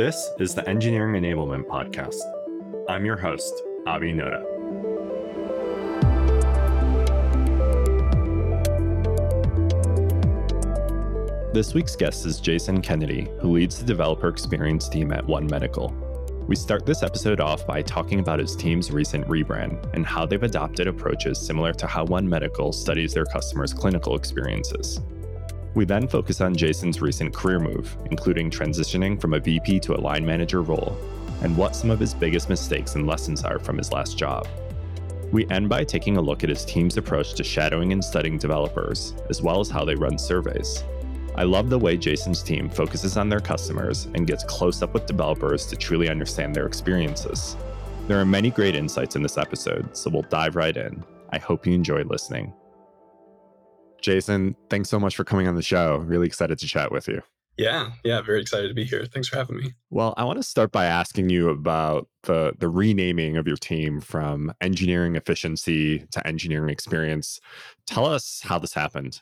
This is the Engineering Enablement Podcast. I'm your host, Abi Noda. This week's guest is Jason Kennedy, who leads the developer experience team at One Medical. We start this episode off by talking about his team's recent rebrand and how they've adopted approaches similar to how One Medical studies their customers' clinical experiences. We then focus on Jason's recent career move, including transitioning from a VP to a line manager role, and what some of his biggest mistakes and lessons are from his last job. We end by taking a look at his team's approach to shadowing and studying developers, as well as how they run surveys. I love the way Jason's team focuses on their customers and gets close up with developers to truly understand their experiences. There are many great insights in this episode, so we'll dive right in. I hope you enjoy listening. Jason, thanks so much for coming on the show. Really excited to chat with you. Yeah, yeah, very excited to be here. Thanks for having me. Well, I want to start by asking you about the the renaming of your team from engineering efficiency to engineering experience. Tell us how this happened.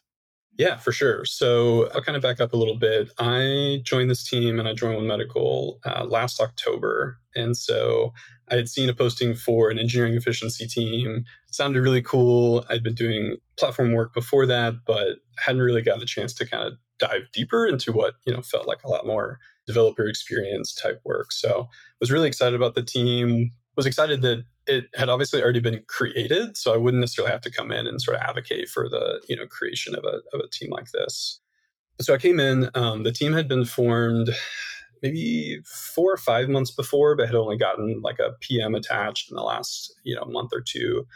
Yeah, for sure. So I'll kind of back up a little bit. I joined this team and I joined One Medical uh, last October. And so I had seen a posting for an engineering efficiency team. It sounded really cool. I'd been doing platform work before that, but hadn't really gotten a chance to kind of dive deeper into what, you know, felt like a lot more developer experience type work. So was really excited about the team, was excited that it had obviously already been created, so I wouldn't necessarily have to come in and sort of advocate for the you know creation of a of a team like this. So I came in. Um, the team had been formed maybe four or five months before, but had only gotten like a PM attached in the last you know month or two.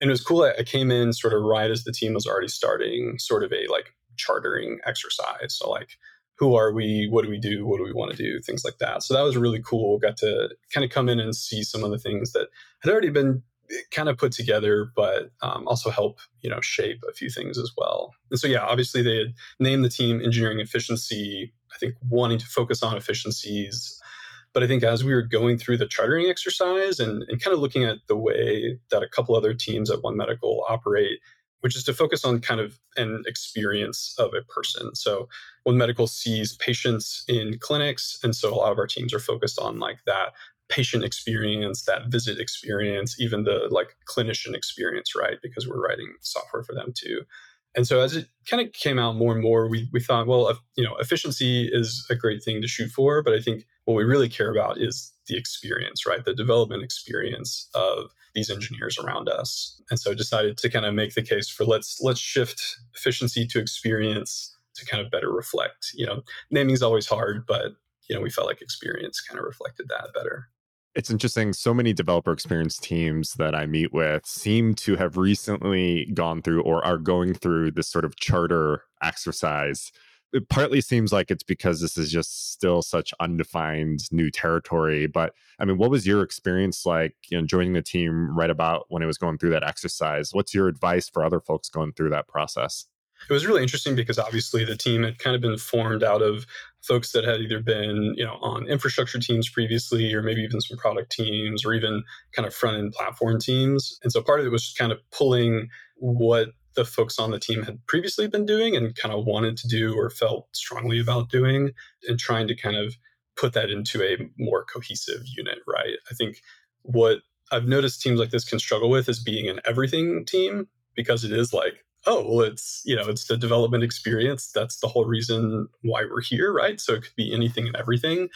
And it was cool. I came in sort of right as the team was already starting, sort of a like chartering exercise. So like who are we? What do we do? What do we want to do? Things like that. So that was really cool. Got to kind of come in and see some of the things that had already been kind of put together, but um, also help you know shape a few things as well. And so yeah, obviously they had named the team engineering efficiency. I think wanting to focus on efficiencies. But I think as we were going through the chartering exercise and, and kind of looking at the way that a couple other teams at One Medical operate, which is to focus on kind of an experience of a person. So One Medical sees patients in clinics, and so a lot of our teams are focused on like that patient experience, that visit experience, even the like clinician experience, right? Because we're writing software for them too. And so as it kind of came out more and more, we, we thought, well, you know, efficiency is a great thing to shoot for, but I think what we really care about is the experience, right? The development experience of these engineers around us. And so decided to kind of make the case for let's let's shift efficiency to experience to kind of better reflect. You know, naming is always hard, but you know, we felt like experience kind of reflected that better. It's interesting. So many developer experience teams that I meet with seem to have recently gone through or are going through this sort of charter exercise it partly seems like it's because this is just still such undefined new territory. But I mean, what was your experience like, you know, joining the team right about when it was going through that exercise? What's your advice for other folks going through that process? It was really interesting because obviously the team had kind of been formed out of folks that had either been, you know, on infrastructure teams previously, or maybe even some product teams, or even kind of front end platform teams. And so part of it was kind of pulling what the folks on the team had previously been doing and kind of wanted to do or felt strongly about doing and trying to kind of put that into a more cohesive unit, right? I think what I've noticed teams like this can struggle with is being an everything team because it is like, oh, well, it's, you know, it's the development experience. That's the whole reason why we're here, right? So it could be anything and everything.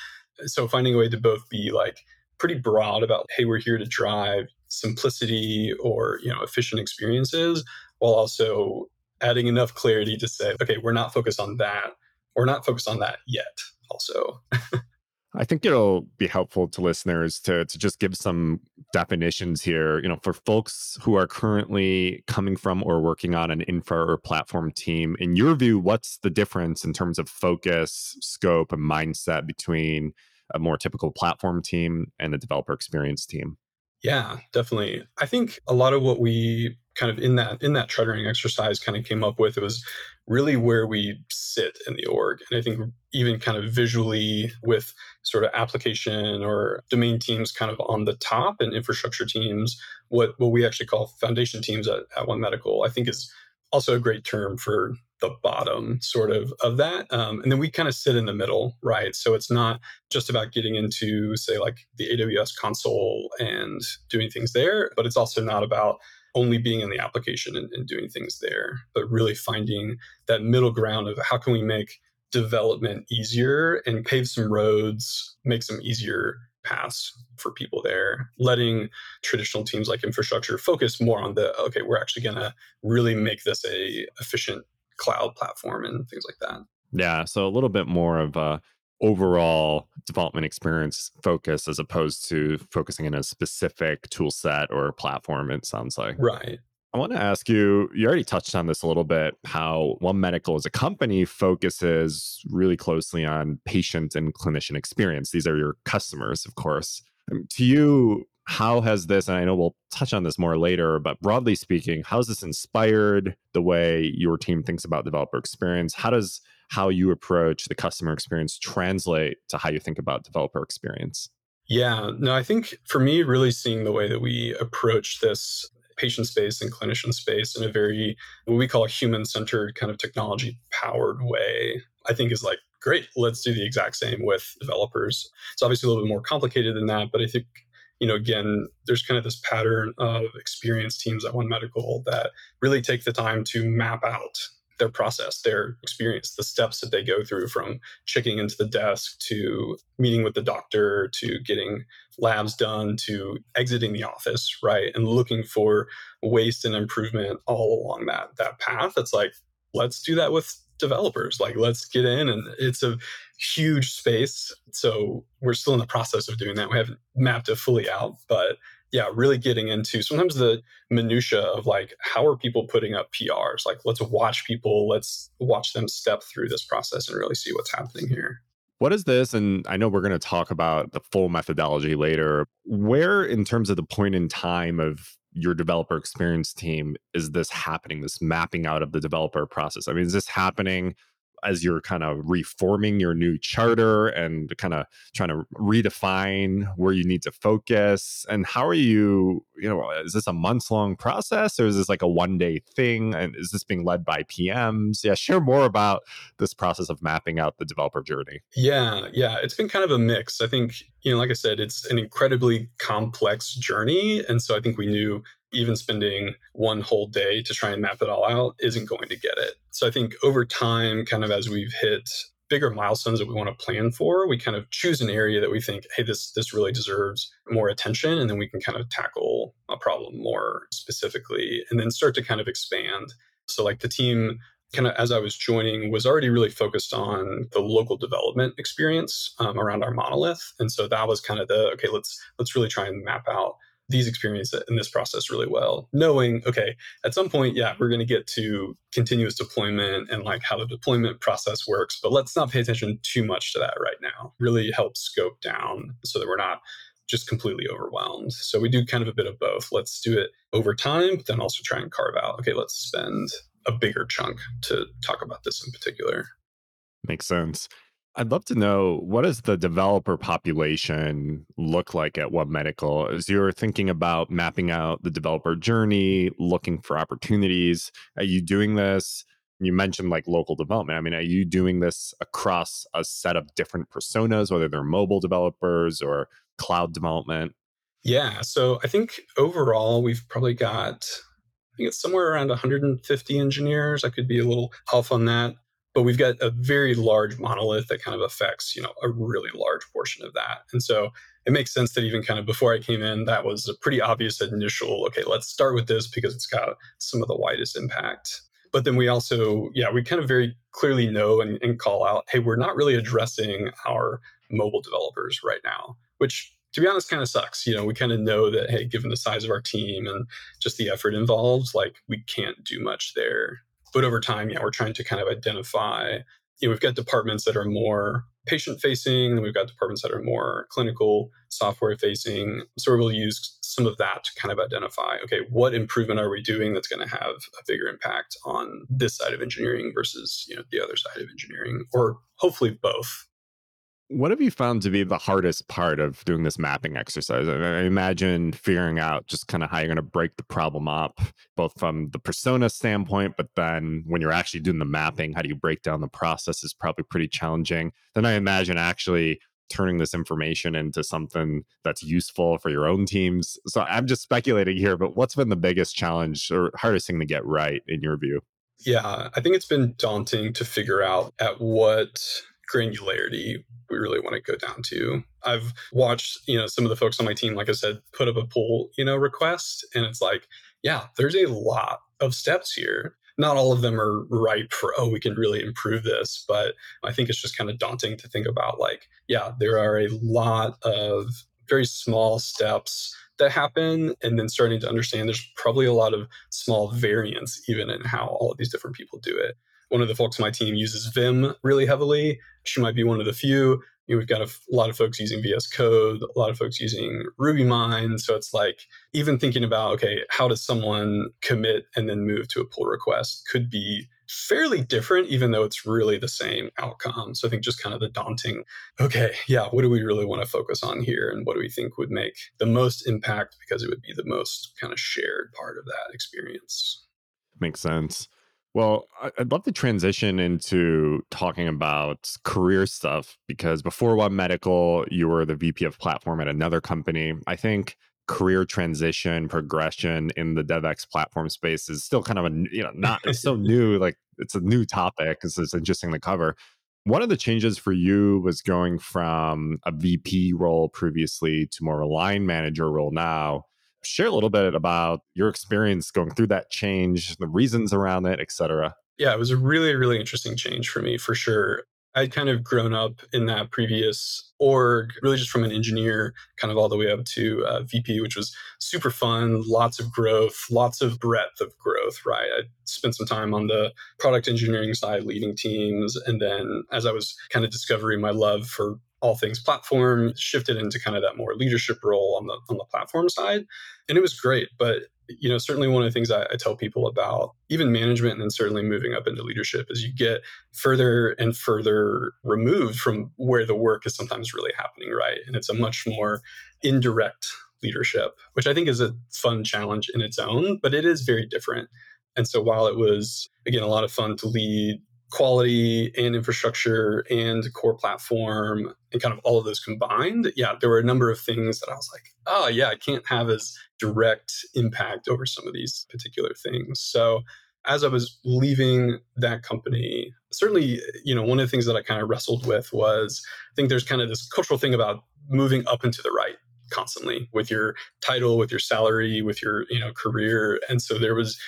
So finding a way to both be like pretty broad about, hey, we're here to drive simplicity or, you know, efficient experiences while also adding enough clarity to say, okay, we're not focused on that. We're not focused on that yet, also. I think it'll be helpful to listeners to to just give some definitions here. You know, for folks who are currently coming from or working on an infra or platform team, in your view, what's the difference in terms of focus, scope, and mindset between a more typical platform team and a developer experience team? Yeah, definitely. I think a lot of what we kind of in that in that chartering exercise kind of came up with it was really where we sit in the org. And i think even kind of visually with sort of application or domain teams kind of on the top and infrastructure teams what what we actually call foundation teams at, at one medical i think is also a great term for the bottom sort of of that. Um, and then we kind of sit in the middle right? So it's not just about getting into say like the aws console and doing things there but it's also not about only being in the application and, and doing things there but really finding that middle ground of how can we make development easier and pave some roads make some easier paths for people there, letting traditional teams like infrastructure focus more on the okay, we're actually going to really make this a efficient cloud platform and things like that. Yeah, so a little bit more of a overall development experience focus as opposed to focusing in a specific tool set or platform it sounds like. Right. I want to ask you, you already touched on this a little bit, how One Medical as a company focuses really closely on patient and clinician experience. These are your customers, of course. Um, to you, how has this, and I know we'll touch on this more later, but broadly speaking, how has this inspired the way your team thinks about developer experience? How does how you approach the customer experience translate to how you think about developer experience? Yeah, no, I think for me, really seeing the way that we approach this patient space and clinician space in a very what we call a human centered kind of technology powered way i think is like great let's do the exact same with developers it's obviously a little bit more complicated than that but i think you know again there's kind of this pattern of experienced teams at one medical that really take the time to map out their process, their experience, the steps that they go through from checking into the desk to meeting with the doctor to getting labs done to exiting the office, right? And looking for waste and improvement all along that that path. It's like, let's do that with developers. Like let's get in and it's a huge space. So we're still in the process of doing that. We haven't mapped it fully out, but yeah, really getting into sometimes the minutia of like how are people putting up PRs? Like let's watch people, let's watch them step through this process and really see what's happening here. What is this? And I know we're going to talk about the full methodology later. Where, in terms of the point in time of your developer experience team, is this happening? This mapping out of the developer process? I mean, is this happening as you're kind of reforming your new charter and kind of trying to redefine where you need to focus and how are you you know is this a months long process or is this like a one day thing? And is this being led by pms yeah share more about this process of mapping out the developer journey. Yeah yeah it's been kind of a mix. I think you know like i said it's an incredibly complex journey and so i think we knew even spending one whole day to try and map it all out isn't going to get it. So I think over time, kind of as we've hit bigger milestones that we want to plan for, we kind of choose an area that we think, hey, this this really deserves more attention, and then we can kind of tackle a problem more specifically, and then start to kind of expand. So like the team kind of as I was joining was already really focused on the local development experience um, around our monolith, and so that was kind of the okay. Let's let's really try and map out these experiences in this process really well, knowing, okay, at some point, yeah, we're going to get to continuous deployment and like how the deployment process works, but let's not pay attention too much to that right now. Really help scope down so that we're not just completely overwhelmed. So we do kind of a bit of both. Let's do it over time, but then also try and carve out, okay, let's spend a bigger chunk to talk about this in particular. Makes sense. I'd love to know what does the developer population look like at One Medical as you're thinking about mapping out the developer journey, looking for opportunities. Are you doing this? You mentioned like local development. I mean, are you doing this across a set of different personas, whether they're mobile developers or cloud development? Yeah. So I think overall, we've probably got, I think it's somewhere around 150 engineers. I could be a little off on that but we've got a very large monolith that kind of affects you know a really large portion of that. And so it makes sense that even kind of before i came in that was a pretty obvious initial okay let's start with this because it's got some of the widest impact. But then we also yeah we kind of very clearly know and, and call out hey we're not really addressing our mobile developers right now which to be honest kind of sucks. You know we kind of know that hey given the size of our team and just the effort involved like we can't do much there but over time, yeah, we're trying to kind of identify, you know, we've got departments that are more patient facing, we've got departments that are more clinical software facing. So we'll use some of that to kind of identify, okay, what improvement are we doing that's going to have a bigger impact on this side of engineering versus, you know, the other side of engineering, or hopefully both. What have you found to be the hardest part of doing this mapping exercise? I imagine figuring out just kind of how you're going to break the problem up, both from the persona standpoint, but then when you're actually doing the mapping, how do you break down the process is probably pretty challenging. Then I imagine actually turning this information into something that's useful for your own teams. So I'm just speculating here, but what's been the biggest challenge or hardest thing to get right in your view? Yeah, I think it's been daunting to figure out at what granularity we really want to go down to. I've watched, you know, some of the folks on my team, like I said, put up a pull, you know, request. And it's like, yeah, there's a lot of steps here. Not all of them are ripe for, oh, we can really improve this. But I think it's just kind of daunting to think about like, yeah, there are a lot of very small steps that happen and then starting to understand there's probably a lot of small variance even in how all of these different people do it one of the folks on my team uses Vim really heavily. She might be one of the few. You know, we've got a, f- a lot of folks using VS Code, a lot of folks using RubyMine. So it's like even thinking about, okay, how does someone commit and then move to a pull request could be fairly different, even though it's really the same outcome. So I think just kind of the daunting, okay, yeah, what do we really want to focus on here? And what do we think would make the most impact because it would be the most kind of shared part of that experience? Makes sense. Well, I'd love to transition into talking about career stuff because before One Medical, you were the VP of platform at another company. I think career transition, progression in the DevEx platform space is still kind of a, you know, not, it's so new, like it's a new topic. It's, it's interesting to cover. One of the changes for you was going from a VP role previously to more of a line manager role now share a little bit about your experience going through that change, the reasons around it, etc. Yeah, it was a really, really interesting change for me for sure. I'd kind of grown up in that previous org, really just from an engineer, kind of all the way up to uh, VP, which was super fun, lots of growth, lots of breadth of growth, right? I spent some time on the product engineering side, leading teams. And then as I was kind of discovering my love for all things platform, shifted into kind of that more leadership role on the on the platform side, and it was great. But you know, certainly one of the things I, I tell people about even management and then certainly moving up into leadership is you get further and further removed from where the work is sometimes really happening, right? And it's a much more indirect leadership, which I think is a fun challenge in its own, but it is very different. And so while it was again a lot of fun to lead quality and infrastructure and core platform and kind of all of those combined, yeah, there were a number of things that I was like, oh, yeah, I can't have as direct impact over some of these particular things. So as I was leaving that company, certainly, you know, one of the things that I kind of wrestled with was I think there's kind of this cultural thing about moving up and to the right constantly with your title, with your salary, with your, you know, career. And so there was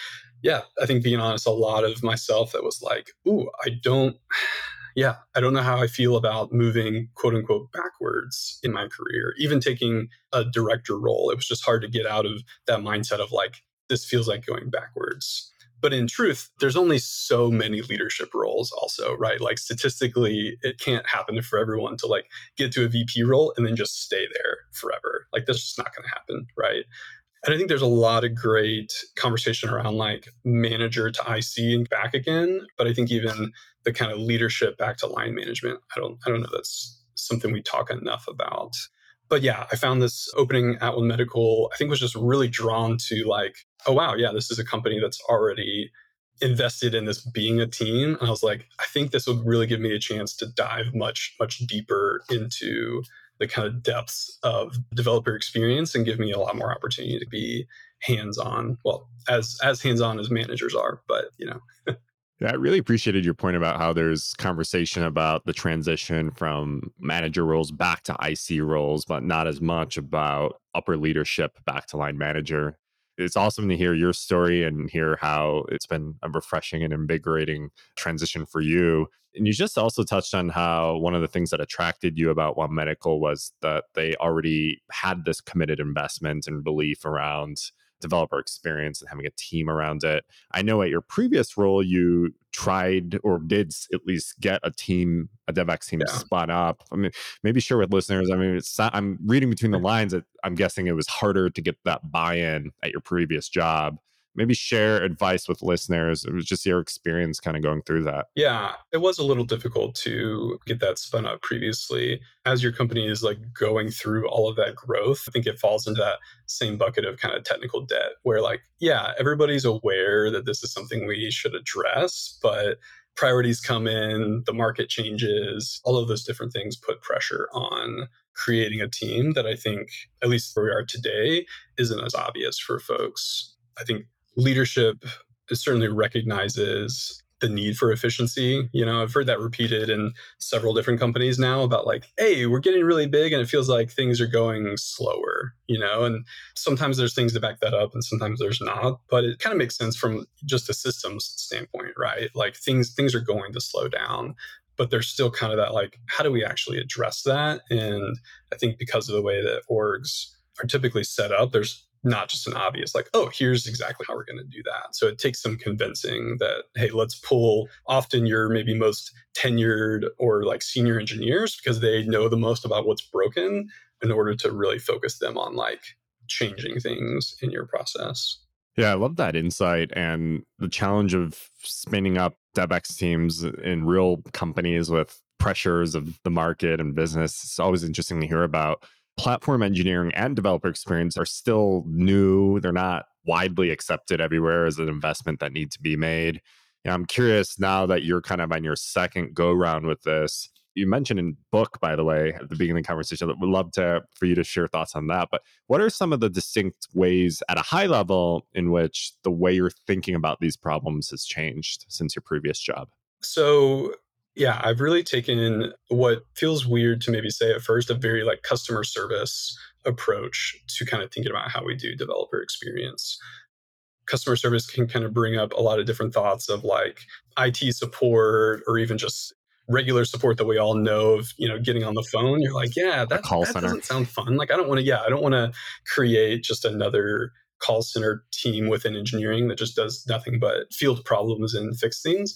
yeah, I think being honest, a lot of myself that was like, ooh, I don't, yeah, I don't know how I feel about moving quote unquote backwards in my career. Even taking a director role, it was just hard to get out of that mindset of like, this feels like going backwards. But in truth, there's only so many leadership roles, also, right? Like statistically, it can't happen for everyone to like get to a VP role and then just stay there forever. Like that's just not going to happen, right? And I think there's a lot of great conversation around like manager to IC and back again. But I think even the kind of leadership back to line management, I don't I don't know that's something we talk enough about. But yeah, I found this opening at One Medical, I think was just really drawn to like, oh wow, yeah, this is a company that's already invested in this being a team. And I was like, I think this would really give me a chance to dive much, much deeper into the kind of depths of developer experience and give me a lot more opportunity to be hands on. Well, as as hands on as managers are, but you know. I really appreciated your point about how there's conversation about the transition from manager roles back to IC roles, but not as much about upper leadership back to line manager it's awesome to hear your story and hear how it's been a refreshing and invigorating transition for you. And you just also touched on how one of the things that attracted you about One Medical was that they already had this committed investment and belief around developer experience and having a team around it. I know at your previous role, you tried or did at least get a team, a DevEx team yeah. spun up. I mean, maybe share with listeners. I mean, it's, I'm reading between the lines that I'm guessing it was harder to get that buy in at your previous job. Maybe share advice with listeners. It was just your experience kind of going through that. Yeah, it was a little difficult to get that spun up previously. As your company is like going through all of that growth, I think it falls into that same bucket of kind of technical debt where, like, yeah, everybody's aware that this is something we should address, but priorities come in, the market changes, all of those different things put pressure on creating a team that I think, at least where we are today, isn't as obvious for folks. I think leadership certainly recognizes the need for efficiency. You know, I've heard that repeated in several different companies now about like, hey, we're getting really big and it feels like things are going slower, you know, and sometimes there's things to back that up and sometimes there's not. But it kind of makes sense from just a systems standpoint, right? Like things things are going to slow down. But there's still kind of that like, how do we actually address that? And I think because of the way that orgs are typically set up, there's not just an obvious like oh here's exactly how we're going to do that. So it takes some convincing that hey let's pull often your maybe most tenured or like senior engineers because they know the most about what's broken in order to really focus them on like changing things in your process. Yeah i love that insight and the challenge of spinning up DevEx teams in real companies with pressures of the market and business. It's always interesting to hear about platform engineering and developer experience are still new. They're not widely accepted everywhere as an investment that needs to be made. And I'm curious now that you're kind of on your second go round with this. You mentioned in book, by the way, at the beginning of the conversation, that would love to for you to share thoughts on that. But what are some of the distinct ways at a high level in which the way you're thinking about these problems has changed since your previous job? So yeah, I've really taken what feels weird to maybe say at first, a very like customer service approach to kind of thinking about how we do developer experience. Customer service can kind of bring up a lot of different thoughts of like IT support or even just regular support that we all know of, you know, getting on the phone. You're like, yeah, that, call that center. doesn't sound fun. Like, I don't want to, yeah, I don't want to create just another call center team within engineering that just does nothing but field problems and fix things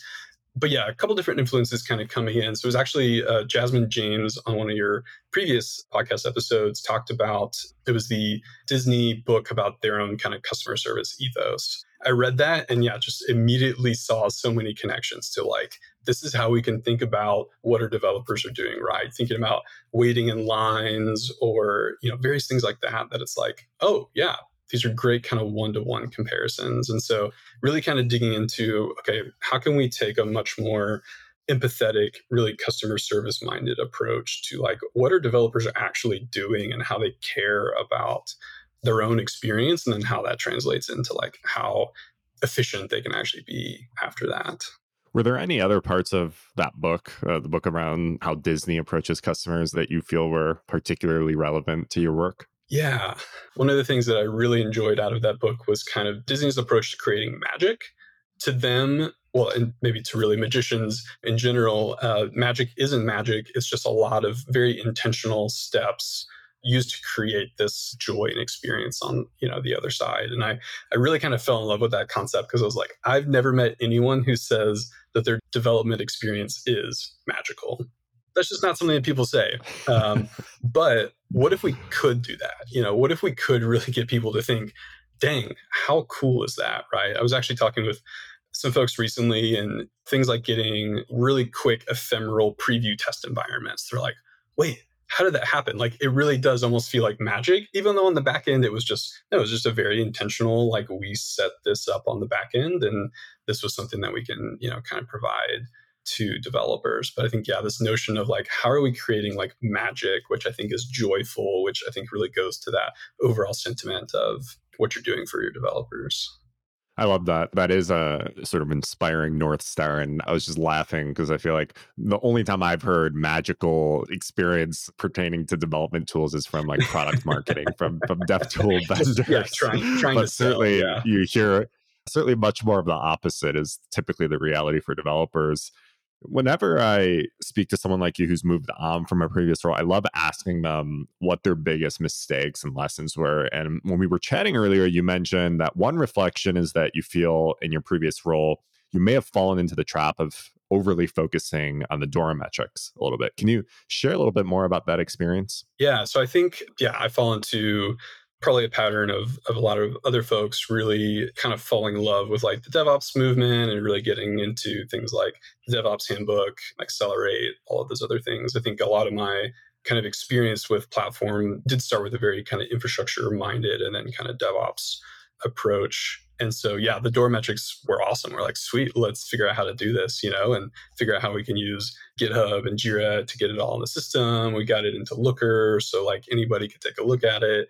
but yeah, a couple different influences kind of coming in. So it was actually uh, Jasmine James on one of your previous podcast episodes talked about it was the Disney book about their own kind of customer service ethos. I read that and yeah, just immediately saw so many connections to like this is how we can think about what our developers are doing right thinking about waiting in lines or you know various things like that that it's like oh yeah these are great kind of one-to-one comparisons and so really kind of digging into okay how can we take a much more empathetic really customer service minded approach to like what are developers actually doing and how they care about their own experience and then how that translates into like how efficient they can actually be after that were there any other parts of that book, uh, the book around how Disney approaches customers, that you feel were particularly relevant to your work? Yeah. One of the things that I really enjoyed out of that book was kind of Disney's approach to creating magic. To them, well, and maybe to really magicians in general, uh, magic isn't magic. It's just a lot of very intentional steps used to create this joy and experience on you know the other side and i i really kind of fell in love with that concept because i was like i've never met anyone who says that their development experience is magical that's just not something that people say. Um, but what if we could do that? You know, what if we could really get people to think, dang, how cool is that? Right. I was actually talking with some folks recently and things like getting really quick ephemeral preview test environments. They're like, wait, how did that happen? Like it really does almost feel like magic, even though on the back end it was just it was just a very intentional, like we set this up on the back end and this was something that we can, you know, kind of provide to developers. But I think, yeah, this notion of like, how are we creating like magic, which I think is joyful, which I think really goes to that overall sentiment of what you're doing for your developers. I love that. That is a sort of inspiring North Star. And I was just laughing because I feel like the only time I've heard magical experience pertaining to development tools is from like product marketing, from, from dev tool vendors. yeah, trying, trying but to certainly sell, yeah. you hear certainly much more of the opposite is typically the reality for developers whenever I speak to someone like you who's moved on from a previous role, I love asking them what their biggest mistakes and lessons were. And when we were chatting earlier, you mentioned that one reflection is that you feel in your previous role, you may have fallen into the trap of overly focusing on the DORA metrics a little bit. Can you share a little bit more about that experience? Yeah. So I think, yeah, I fall into probably a pattern of, of a lot of other folks really kind of falling in love with like the DevOps movement and really getting into things like the DevOps handbook, Accelerate, all of those other things. I think a lot of my kind of experience with platform did start with a very kind of infrastructure minded and then kind of DevOps approach. And so, yeah, the DORA metrics were awesome. We're like, sweet, let's figure out how to do this, you know, and figure out how we can use GitHub and Jira to get it all in the system. We got it into Looker. So, like, anybody could take a look at it.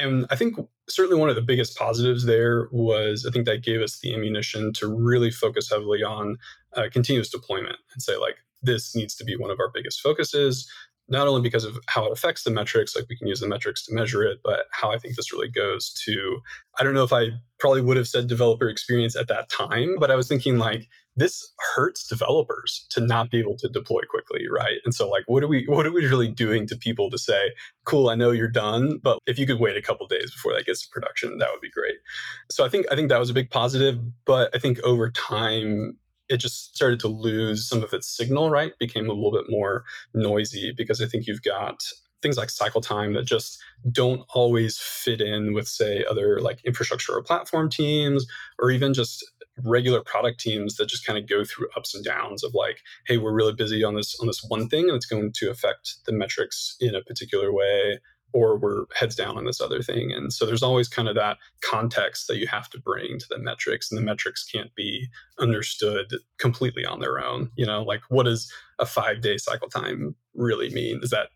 And I think certainly one of the biggest positives there was I think that gave us the ammunition to really focus heavily on uh, continuous deployment and say, like, this needs to be one of our biggest focuses not only because of how it affects the metrics, like we can use the metrics to measure it, but how I think this really goes to, I don't know if I probably would have said developer experience at that time, but I was thinking like, this hurts developers to not be able to deploy quickly, right? And so like what are we what are we really doing to people to say, cool, I know you're done, but if you could wait a couple days before that gets to production, that would be great. So I think I think that was a big positive, but I think over time it just started to lose some of its signal, right? Became a little bit more noisy because I think you've got things like cycle time that just don't always fit in with, say, other like infrastructure or platform teams, or even just regular product teams that just kind of go through ups and downs of like, hey, we're really busy on this on this one thing and it's going to affect the metrics in a particular way or we're heads down on this other thing. And so there's always kind of that context that you have to bring to the metrics, and the metrics can't be understood completely on their own. You know, like what does a five day cycle time really mean? Is that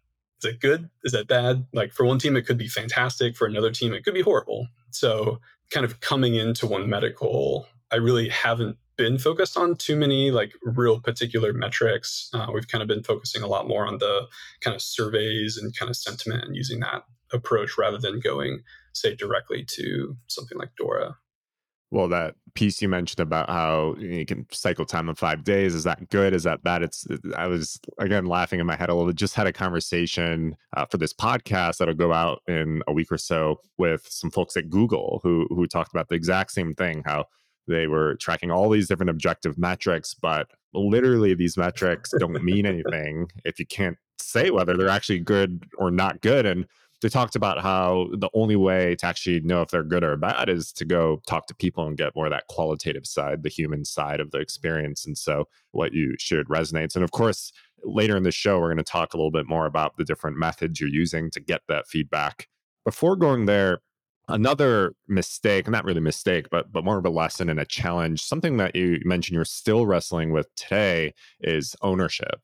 is it good? Is that bad? Like for one team, it could be fantastic. For another team, it could be horrible. So kind of coming into one medical, I really haven't been focused on too many like real particular metrics. Uh, we've kind of been focusing a lot more on the kind of surveys and kind of sentiment and using that approach rather than going, say, directly to something like DORA. Well, that piece you mentioned about how you can cycle time in five days is that good? Is that bad? It's I was again laughing in my head a little bit. Just had a conversation uh, for this podcast that'll go out in a week or so with some folks at Google who who talked about the exact same thing. How they were tracking all these different objective metrics, but literally these metrics don't mean anything if you can't say whether they're actually good or not good. And they talked about how the only way to actually know if they're good or bad is to go talk to people and get more of that qualitative side, the human side of the experience. And so what you shared resonates. And of course, later in the show, we're going to talk a little bit more about the different methods you're using to get that feedback. Before going there, another mistake not really mistake but but more of a lesson and a challenge something that you mentioned you're still wrestling with today is ownership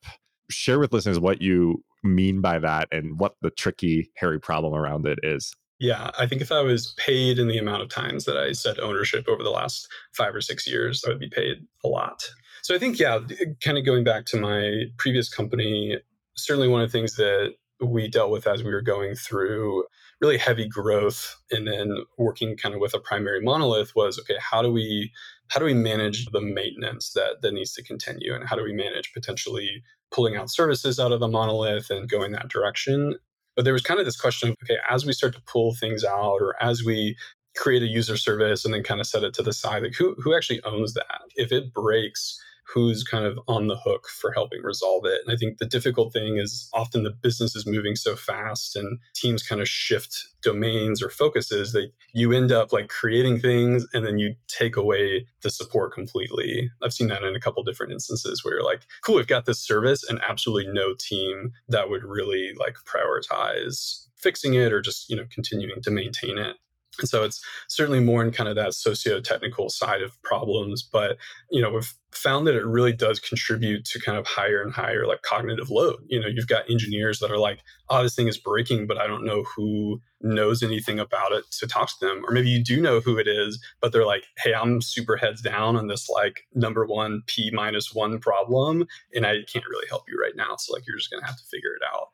share with listeners what you mean by that and what the tricky hairy problem around it is yeah, I think if I was paid in the amount of times that I said ownership over the last five or six years, I would be paid a lot. So I think, yeah, kind of going back to my previous company, certainly one of the things that we dealt with as we were going through really heavy growth and then working kind of with a primary monolith was okay how do we how do we manage the maintenance that that needs to continue? And how do we manage potentially pulling out services out of the monolith and going that direction? But there was kind of this question of okay as we start to pull things out or as we create a user service and then kind of set it to the side like who who actually owns that? If it breaks who's kind of on the hook for helping resolve it. And I think the difficult thing is often the business is moving so fast and teams kind of shift domains or focuses that you end up like creating things and then you take away the support completely. I've seen that in a couple different instances where you're like, cool, we've got this service and absolutely no team that would really like prioritize fixing it or just, you know, continuing to maintain it. And so it's certainly more in kind of that socio-technical side of problems. But, you know, we've found that it really does contribute to kind of higher and higher like cognitive load. You know, you've got engineers that are like, oh, this thing is breaking, but I don't know who knows anything about it to talk to them. Or maybe you do know who it is, but they're like, hey, I'm super heads down on this like number one P minus one problem, and I can't really help you right now. So like you're just gonna have to figure it out.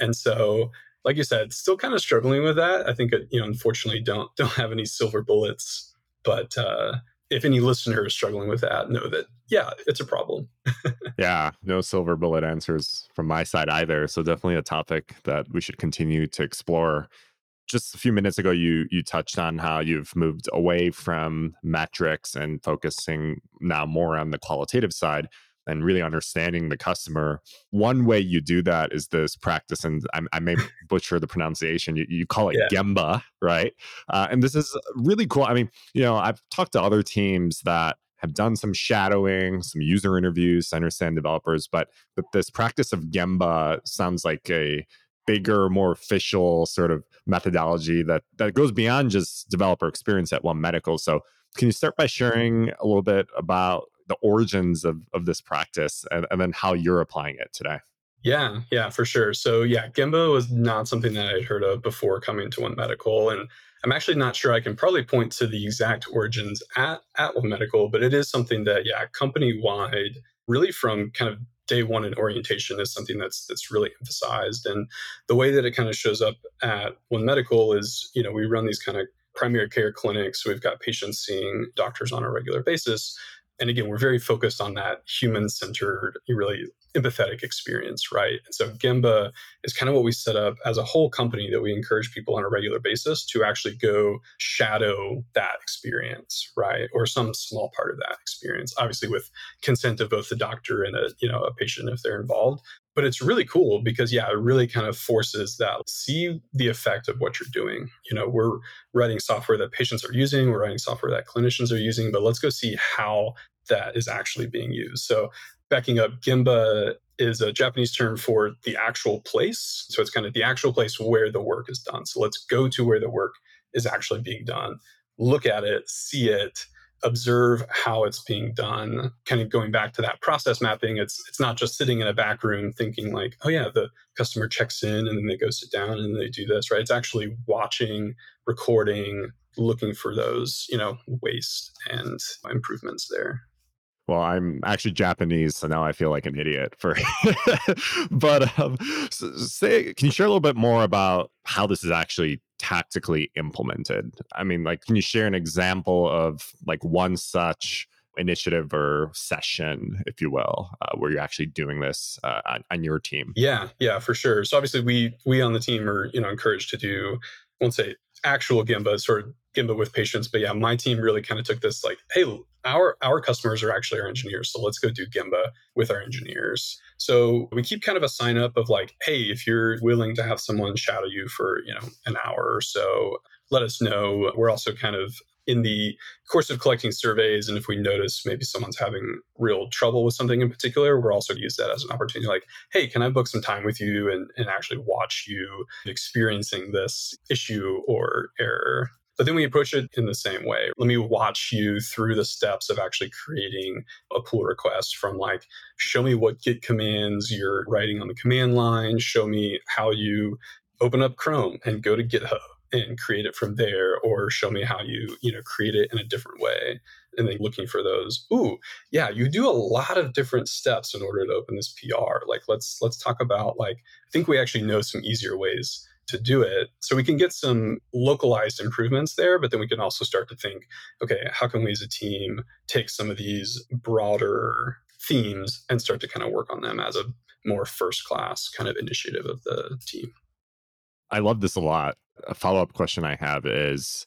And so like you said, still kind of struggling with that. I think, you know, unfortunately, don't don't have any silver bullets. But uh, if any listener is struggling with that, know that yeah, it's a problem. yeah, no silver bullet answers from my side either. So definitely a topic that we should continue to explore. Just a few minutes ago, you you touched on how you've moved away from metrics and focusing now more on the qualitative side and really understanding the customer. One way you do that is this practice, and I, I may butcher the pronunciation. You, you call it yeah. Gemba, right? Uh, and this is really cool. I mean, you know, I've talked to other teams that have done some shadowing, some user interviews to understand developers, but but this practice of Gemba sounds like a bigger, more official sort of methodology that that goes beyond just developer experience at One Medical. So, can you start by sharing a little bit about the origins of of this practice and, and then how you're applying it today? Yeah, yeah, for sure. So, yeah, Gemba was not something that I'd heard of before coming to One Medical, and I'm actually not sure I can probably point to the exact origins at at One Medical, but it is something that, yeah, company wide, really from kind of day one in orientation is something that's that's really emphasized. And the way that it kind of shows up at One Medical is, you know, we run these kind of primary care clinics. We've got patients seeing doctors on a regular basis. And again, we're very focused on that human centered, really empathetic experience, right? And so Gemba is kind of what we set up as a whole company that we encourage people on a regular basis to actually go shadow that experience, right? Or some small part of that experience, obviously with consent of both the doctor and a, you know, a patient if they're involved. But it's really cool because yeah, it really kind of forces that see the effect of what you're doing. You know, we're writing software that patients are using, we're writing software that clinicians are using, but let's go see how that is actually being used. So backing up, Gemba is a Japanese term for the actual place. So it's kind of the actual place where the work is done. So let's go to where the work is actually being done, look at it, see it, observe how it's being done. Kind of going back to that process mapping, it's it's not just sitting in a back room thinking like, oh yeah, the customer checks in and then they go sit down and they do this, right? It's actually watching, recording, looking for those, you know, waste and improvements there. Well, I'm actually Japanese, so now I feel like an idiot for. but um, say, can you share a little bit more about how this is actually tactically implemented? I mean, like, can you share an example of like one such initiative or session, if you will, uh, where you're actually doing this uh, on, on your team? Yeah, yeah, for sure. So obviously, we we on the team are you know encouraged to do. I won't say actual Gemba, sort of Gemba with patients, but yeah, my team really kind of took this like, hey, our our customers are actually our engineers so let's go do Gemba with our engineers. So we keep kind of a sign up of like hey if you're willing to have someone shadow you for you know an hour or so let us know. We're also kind of in the course of collecting surveys and if we notice maybe someone's having real trouble with something in particular we're also use that as an opportunity like hey can i book some time with you and, and actually watch you experiencing this issue or error but then we approach it in the same way. Let me watch you through the steps of actually creating a pull request from like, show me what Git commands you're writing on the command line, show me how you open up Chrome and go to GitHub and create it from there or show me how you you know create it in a different way and then looking for those. Ooh yeah you do a lot of different steps in order to open this pr like let's let's talk about like i think we actually know some easier ways to do it. So we can get some localized improvements there, but then we can also start to think, okay, how can we as a team take some of these broader themes and start to kind of work on them as a more first class kind of initiative of the team? I love this a lot. A follow up question I have is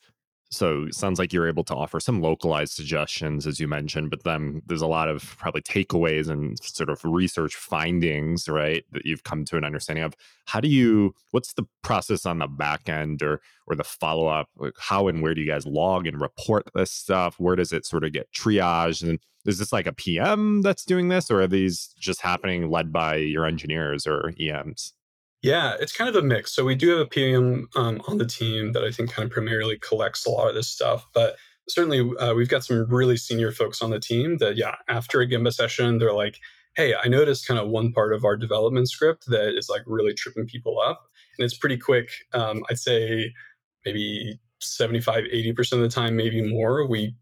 so sounds like you're able to offer some localized suggestions, as you mentioned, but then there's a lot of probably takeaways and sort of research findings, right? That you've come to an understanding of. How do you? What's the process on the back end, or or the follow up? Like how and where do you guys log and report this stuff? Where does it sort of get triaged? And is this like a PM that's doing this, or are these just happening led by your engineers or EMs? Yeah, it's kind of a mix. So we do have a PM um, on the team that I think kind of primarily collects a lot of this stuff, but certainly uh, we've got some really senior folks on the team that, yeah, after a Gemba session, they're like, hey, I noticed kind of one part of our development script that is like really tripping people up. And it's pretty quick. Um, I'd say maybe 75, 80% of the time, maybe more, we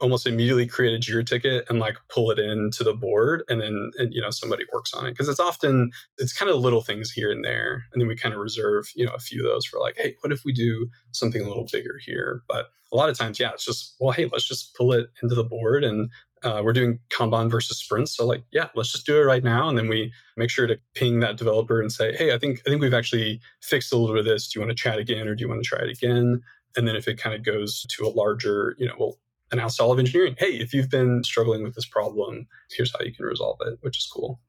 almost immediately create a Jira ticket and like pull it into the board, and then and, you know somebody works on it because it's often it's kind of little things here and there, and then we kind of reserve you know a few of those for like, hey, what if we do something a little bigger here? But a lot of times, yeah, it's just well, hey, let's just pull it into the board and. Uh, we're doing Kanban versus sprints, so like, yeah, let's just do it right now, and then we make sure to ping that developer and say, hey, I think I think we've actually fixed a little bit of this. Do you want to chat again, or do you want to try it again? And then if it kind of goes to a larger, you know, well, to all of engineering, hey, if you've been struggling with this problem, here's how you can resolve it, which is cool.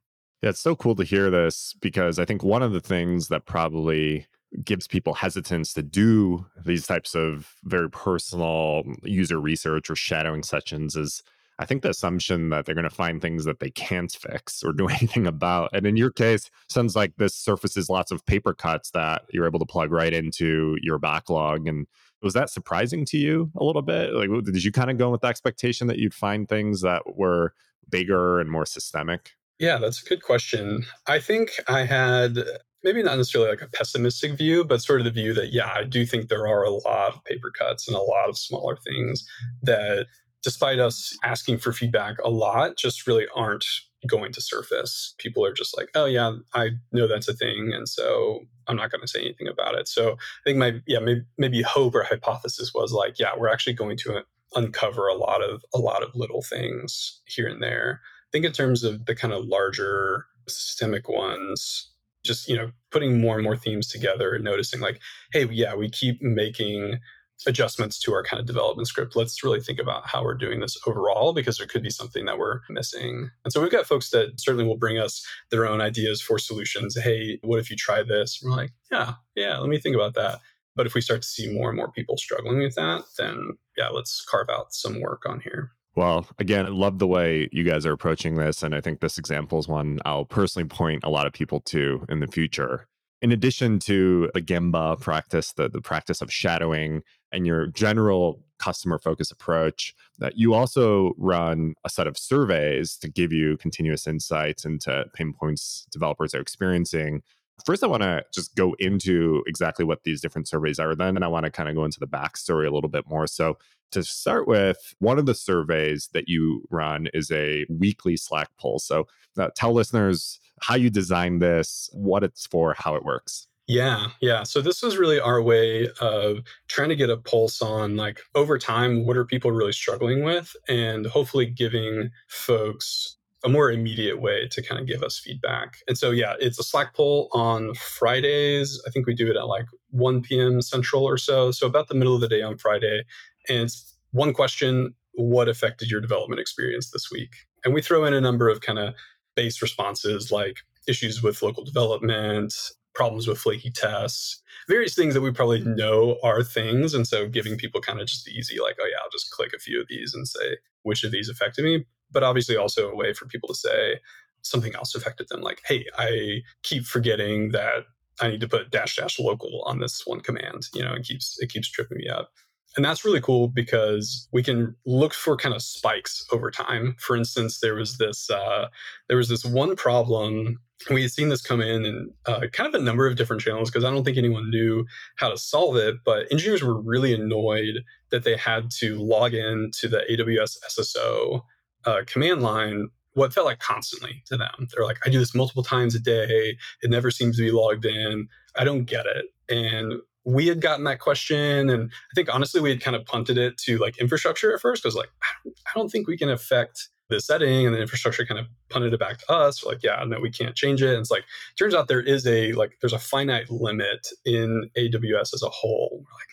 Yeah, it's so cool to hear this because I think one of the things that probably gives people hesitance to do these types of very personal user research or shadowing sessions is I think the assumption that they're going to find things that they can't fix or do anything about. And in your case, sounds like this surfaces lots of paper cuts that you're able to plug right into your backlog. And was that surprising to you a little bit? Like, did you kind of go with the expectation that you'd find things that were bigger and more systemic? Yeah, that's a good question. I think I had uh, maybe not necessarily like a pessimistic view, but sort of the view that, yeah, I do think there are a lot of paper cuts and a lot of smaller things that, despite us asking for feedback a lot, just really aren't going to surface. People are just like, oh, yeah, I know that's a thing. And so I'm not going to say anything about it. So I think my, yeah, maybe, maybe hope or hypothesis was like, yeah, we're actually going to uncover a lot of, a lot of little things here and there. I think in terms of the kind of larger systemic ones, just you know putting more and more themes together and noticing like hey yeah we keep making adjustments to our kind of development script. Let's really think about how we're doing this overall because there could be something that we're missing. And so we've got folks that certainly will bring us their own ideas for solutions. Hey what if you try this? And we're like yeah yeah let me think about that. But if we start to see more and more people struggling with that then yeah let's carve out some work on here. Well, again, I love the way you guys are approaching this. And I think this example is one I'll personally point a lot of people to in the future. In addition to the Gemba practice, the, the practice of shadowing and your general customer focused approach, that you also run a set of surveys to give you continuous insights into pain points developers are experiencing. First, I want to just go into exactly what these different surveys are. Then, and I want to kind of go into the backstory a little bit more. So, to start with, one of the surveys that you run is a weekly Slack poll. So uh, tell listeners how you design this, what it's for, how it works. Yeah, yeah. So this was really our way of trying to get a pulse on like over time, what are people really struggling with? And hopefully giving folks a more immediate way to kind of give us feedback. And so, yeah, it's a Slack poll on Fridays. I think we do it at like 1 p.m. Central or so. So, about the middle of the day on Friday. And it's one question What affected your development experience this week? And we throw in a number of kind of base responses like issues with local development, problems with flaky tests, various things that we probably know are things. And so giving people kind of just the easy, like, oh, yeah, I'll just click a few of these and say which of these affected me. But obviously, also a way for people to say something else affected them, like, hey, I keep forgetting that I need to put dash dash local on this one command. You know, it keeps it keeps tripping me up. And that's really cool because we can look for kind of spikes over time. For instance, there was this uh, there was this one problem. We had seen this come in in uh, kind of a number of different channels because I don't think anyone knew how to solve it. But engineers were really annoyed that they had to log in to the AWS SSO uh, command line what felt like constantly to them. They're like, I do this multiple times a day. It never seems to be logged in. I don't get it. And we had gotten that question and i think honestly we had kind of punted it to like infrastructure at first because like i don't think we can affect the setting and the infrastructure kind of punted it back to us. We're like yeah no we can't change it. And it's like turns out there is a like there's a finite limit in aws as a whole. We're like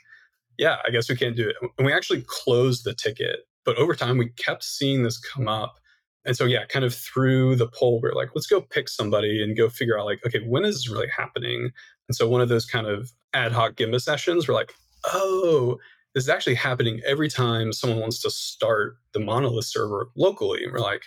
yeah i guess we can't do it. And we actually closed the ticket but over time we kept seeing this come up. And so yeah kind of through the poll we're like let's go pick somebody and go figure out like okay when is this really happening? And so one of those kind of ad hoc Gemba sessions we're like, oh, this is actually happening every time someone wants to start the monolith server locally. And we're like,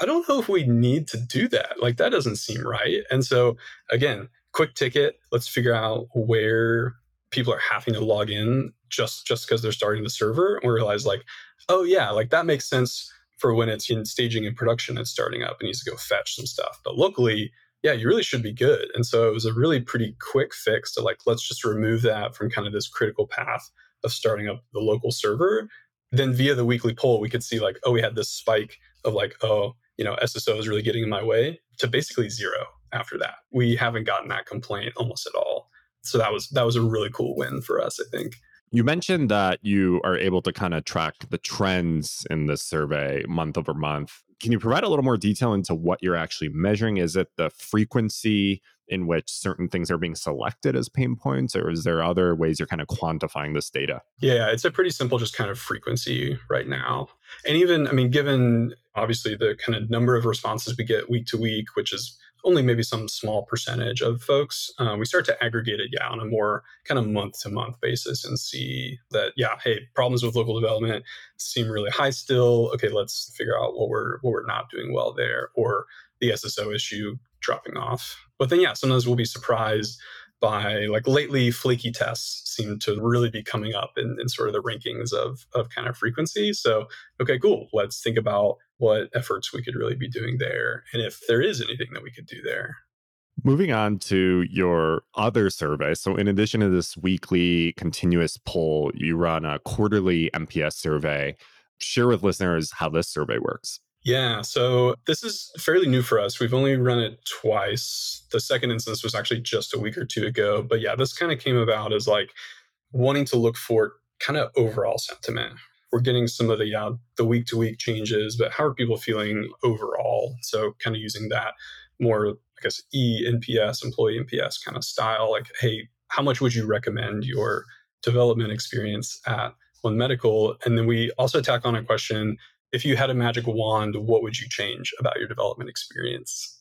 I don't know if we need to do that. Like that doesn't seem right. And so again, quick ticket, let's figure out where people are having to log in just just because they're starting the server and we realize like, oh yeah, like that makes sense for when it's in staging and production and starting up and needs to go fetch some stuff. But locally, yeah, you really should be good. And so it was a really pretty quick fix to like, let's just remove that from kind of this critical path of starting up the local server. Then via the weekly poll, we could see like, oh, we had this spike of like, oh, you know, SSO is really getting in my way to basically zero after that. We haven't gotten that complaint almost at all. So that was that was a really cool win for us, I think. You mentioned that you are able to kind of track the trends in this survey month over month. Can you provide a little more detail into what you're actually measuring? Is it the frequency in which certain things are being selected as pain points, or is there other ways you're kind of quantifying this data? Yeah, it's a pretty simple, just kind of frequency right now. And even, I mean, given obviously the kind of number of responses we get week to week, which is only maybe some small percentage of folks, uh, we start to aggregate it, yeah, on a more kind of month to month basis and see that, yeah, hey, problems with local development seem really high still. Okay, let's figure out what we're what we're not doing well there, or the SSO issue dropping off. But then, yeah, sometimes we'll be surprised by like lately flaky tests seem to really be coming up in, in sort of the rankings of, of kind of frequency. So, okay, cool. Let's think about what efforts we could really be doing there and if there is anything that we could do there. Moving on to your other survey. So, in addition to this weekly continuous poll, you run a quarterly NPS survey. Share with listeners how this survey works. Yeah, so this is fairly new for us. We've only run it twice. The second instance was actually just a week or two ago. But yeah, this kind of came about as like wanting to look for kind of overall sentiment. We're getting some of the yeah, the week to week changes, but how are people feeling overall? So kind of using that more, I guess, E NPS, employee NPS kind of style. Like, hey, how much would you recommend your development experience at One Medical? And then we also tack on a question if you had a magic wand, what would you change about your development experience?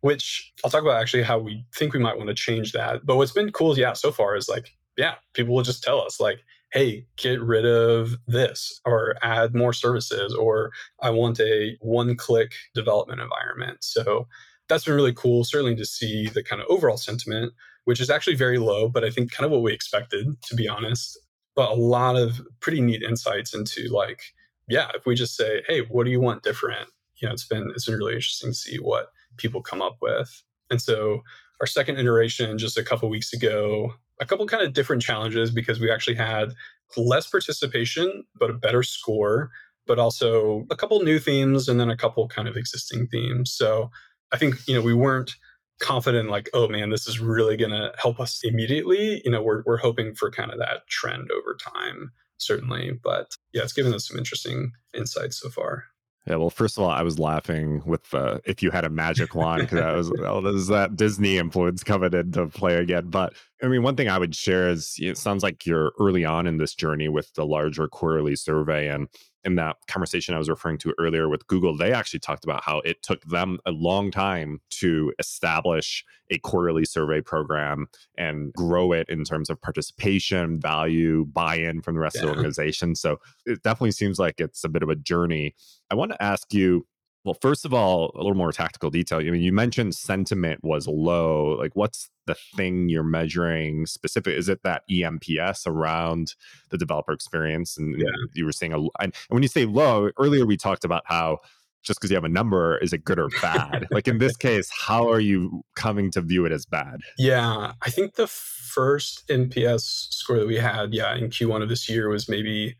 Which I'll talk about actually how we think we might want to change that. But what's been cool, yeah, so far is like, yeah, people will just tell us, like, hey, get rid of this or add more services, or I want a one click development environment. So that's been really cool, certainly to see the kind of overall sentiment, which is actually very low, but I think kind of what we expected, to be honest. But a lot of pretty neat insights into like, yeah, if we just say, hey, what do you want different? You know, it's been it's been really interesting to see what people come up with. And so our second iteration just a couple weeks ago, a couple kind of different challenges because we actually had less participation, but a better score, but also a couple new themes and then a couple kind of existing themes. So I think, you know, we weren't confident like, oh man, this is really going to help us immediately. You know, we're, we're hoping for kind of that trend over time certainly. But yeah, it's given us some interesting insights so far. Yeah, well, first of all, I was laughing with uh, if you had a magic wand because I was, oh, there's that Disney influence coming into play again. But I mean, one thing I would share is it sounds like you're early on in this journey with the larger quarterly survey, and in that conversation I was referring to earlier with Google, they actually talked about how it took them a long time to establish a quarterly survey program and grow it in terms of participation, value, buy in from the rest yeah. of the organization. So it definitely seems like it's a bit of a journey. I want to ask you well, first of all, a little more tactical detail. I mean, you mentioned sentiment was low. Like, what's the thing you're measuring specific? Is it that EMPS around the developer experience? And yeah. you were saying, a, and when you say low, earlier we talked about how just because you have a number, is it good or bad? like in this case, how are you coming to view it as bad? Yeah, I think the first NPS score that we had, yeah, in Q1 of this year was maybe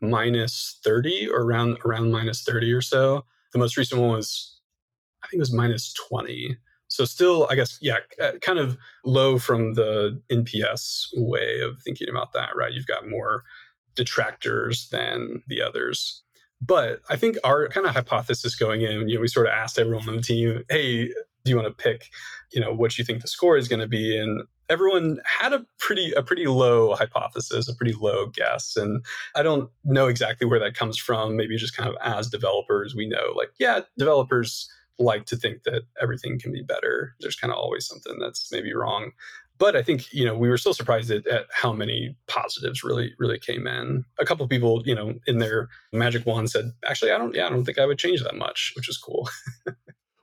minus 30 or around around minus 30 or so. The most recent one was, I think it was minus 20. So still, I guess, yeah, uh, kind of low from the NPS way of thinking about that, right? You've got more detractors than the others. But I think our kind of hypothesis going in, you know, we sort of asked everyone on the team, hey, do you want to pick, you know, what you think the score is going to be? And everyone had a pretty a pretty low hypothesis, a pretty low guess, and I don't know exactly where that comes from. Maybe just kind of as developers, we know like yeah, developers like to think that everything can be better. There's kind of always something that's maybe wrong. But I think you know we were still surprised at, at how many positives really really came in. A couple of people you know in their magic wand said, actually I don't yeah I don't think I would change that much, which is cool.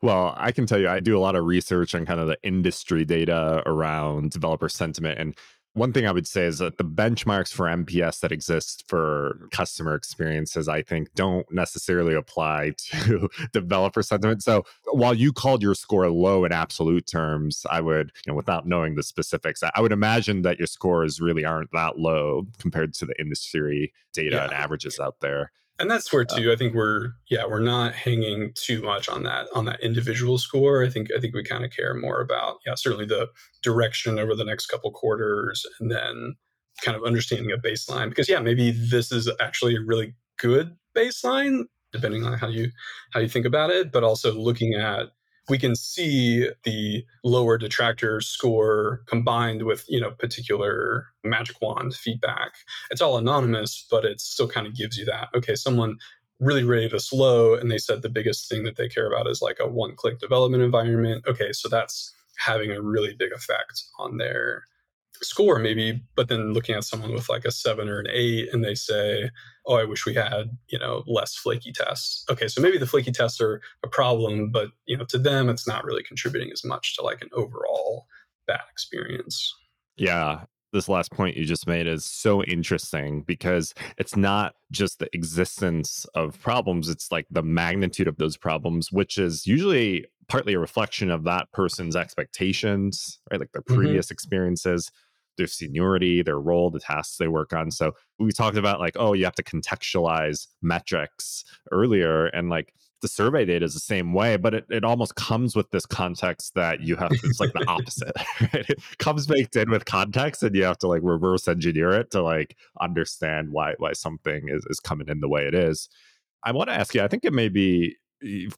Well, I can tell you, I do a lot of research on kind of the industry data around developer sentiment. And one thing I would say is that the benchmarks for NPS that exist for customer experiences, I think, don't necessarily apply to developer sentiment. So while you called your score low in absolute terms, I would, you know, without knowing the specifics, I would imagine that your scores really aren't that low compared to the industry data yeah. and averages out there and that's where too i think we're yeah we're not hanging too much on that on that individual score. I think i think we kind of care more about yeah certainly the direction over the next couple quarters and then kind of understanding a baseline. Because yeah maybe this is actually a really good baseline depending on how you how you think about it but also looking at we can see the lower detractor score combined with you know particular magic wand feedback. It's all anonymous but it still kind of gives you that okay someone really rated us low and they said the biggest thing that they care about is like a one click development environment. Okay so that's having a really big effect on their score maybe but then looking at someone with like a seven or an eight and they say oh i wish we had you know less flaky tests okay so maybe the flaky tests are a problem but you know to them it's not really contributing as much to like an overall bad experience yeah this last point you just made is so interesting because it's not just the existence of problems it's like the magnitude of those problems which is usually partly a reflection of that person's expectations right like their mm-hmm. previous mm-hmm. experiences their seniority, their role, the tasks they work on. So we talked about like, oh, you have to contextualize metrics earlier. And like the survey data is the same way, but it, it almost comes with this context that you have, it's like the opposite, right? It comes baked in with context and you have to like reverse engineer it to like understand why, why something is, is coming in the way it is. I want to ask you, I think it may be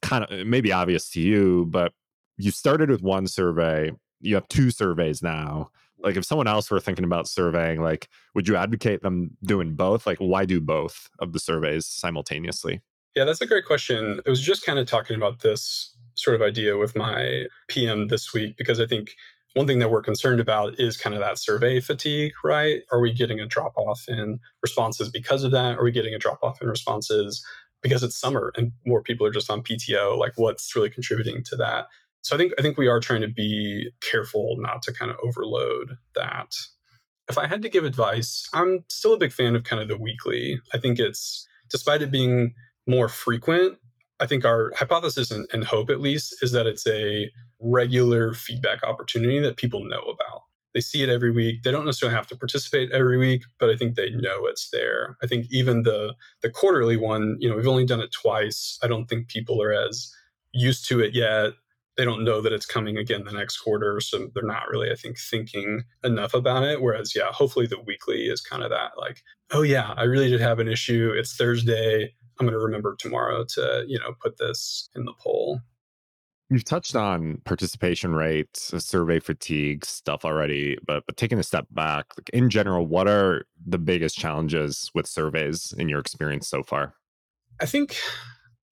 kind of, it may be obvious to you, but you started with one survey, you have two surveys now like if someone else were thinking about surveying like would you advocate them doing both? Like why do both of the surveys simultaneously? Yeah that's a great question. I was just kind of talking about this sort of idea with my pm this week because i think one thing that we're concerned about is kind of that survey fatigue right? Are we getting a drop off in responses because of that? Are we getting a drop off in responses because it's summer and more people are just on pto like what's really contributing to that so I think I think we are trying to be careful not to kind of overload that. If I had to give advice, I'm still a big fan of kind of the weekly. I think it's despite it being more frequent, I think our hypothesis and, and hope at least is that it's a regular feedback opportunity that people know about. They see it every week. They don't necessarily have to participate every week, but I think they know it's there. I think even the the quarterly one, you know, we've only done it twice. I don't think people are as used to it yet they don't know that it's coming again the next quarter so they're not really i think thinking enough about it. Whereas yeah hopefully the weekly is kind of that like oh yeah i really did have an issue. It's thursday. I'm going to remember tomorrow to you know put this in the poll. You've touched on participation rates, uh, survey fatigue stuff already, but but taking a step back, like in general, what are the biggest challenges with surveys in your experience so far? I think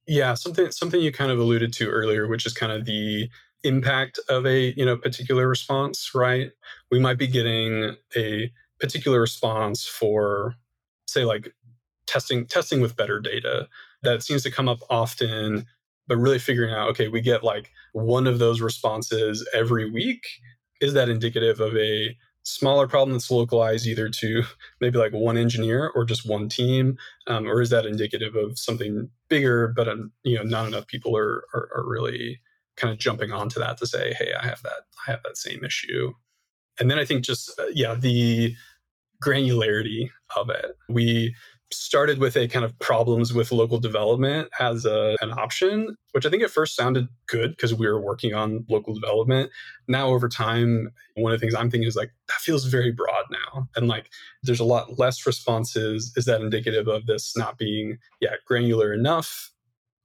yeah, something something you kind of alluded to earlier, which is kind of the impact of a you know particular response, right? We might be getting a particular response for say like testing testing with better data that seems to come up often but really figuring out okay we get like one of those responses every week is that indicative of a smaller problem that's localized either to maybe like one engineer or just one team um, or is that indicative of something bigger but um, you know not enough people are, are, are really kind of jumping onto that to say hey i have that i have that same issue. And then i think just uh, yeah the granularity of it. We started with a kind of problems with local development as a, an option, which I think at first sounded good because we were working on local development. Now, over time, one of the things I'm thinking is like, that feels very broad now. And like, there's a lot less responses. Is that indicative of this not being, yeah, granular enough?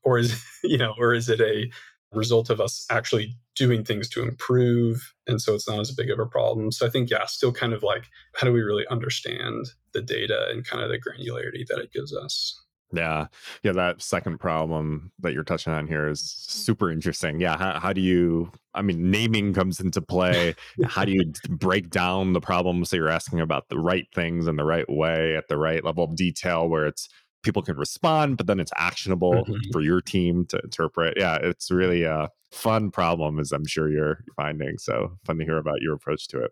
Or is, you know, or is it a result of us actually doing things to improve and so it's not as big of a problem. So i think yeah still kind of like how do we really understand the data and kind of the granularity that it gives us? Yeah. Yeah that second problem that you're touching on here is super interesting. Yeah how, how do you i mean naming comes into play. How do you break down the problems that you're asking about the right things in the right way at the right level of detail where it's people can respond, but then it's actionable mm-hmm. for your team to interpret. Yeah, it's really a fun problem, as I'm sure you're finding. So fun to hear about your approach to it.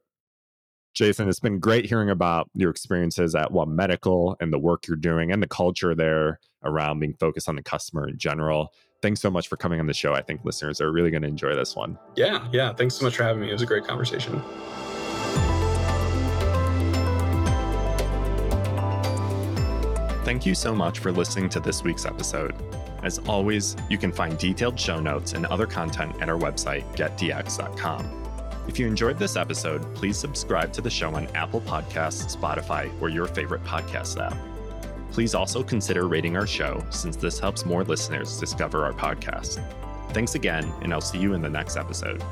Jason, it's been great hearing about your experiences at One Medical and the work you're doing and the culture there around being focused on the customer in general. Thanks so much for coming on the show. I think listeners are really going to enjoy this one. Yeah, yeah. Thanks so much for having me. It was a great conversation. Thank you so much for listening to this week's episode. As always, you can find detailed show notes and other content at our website, getdx.com. If you enjoyed this episode, please subscribe to the show on Apple Podcasts, Spotify, or your favorite podcast app. Please also consider rating our show since this helps more listeners discover our podcast. Thanks again, and I'll see you in the next episode.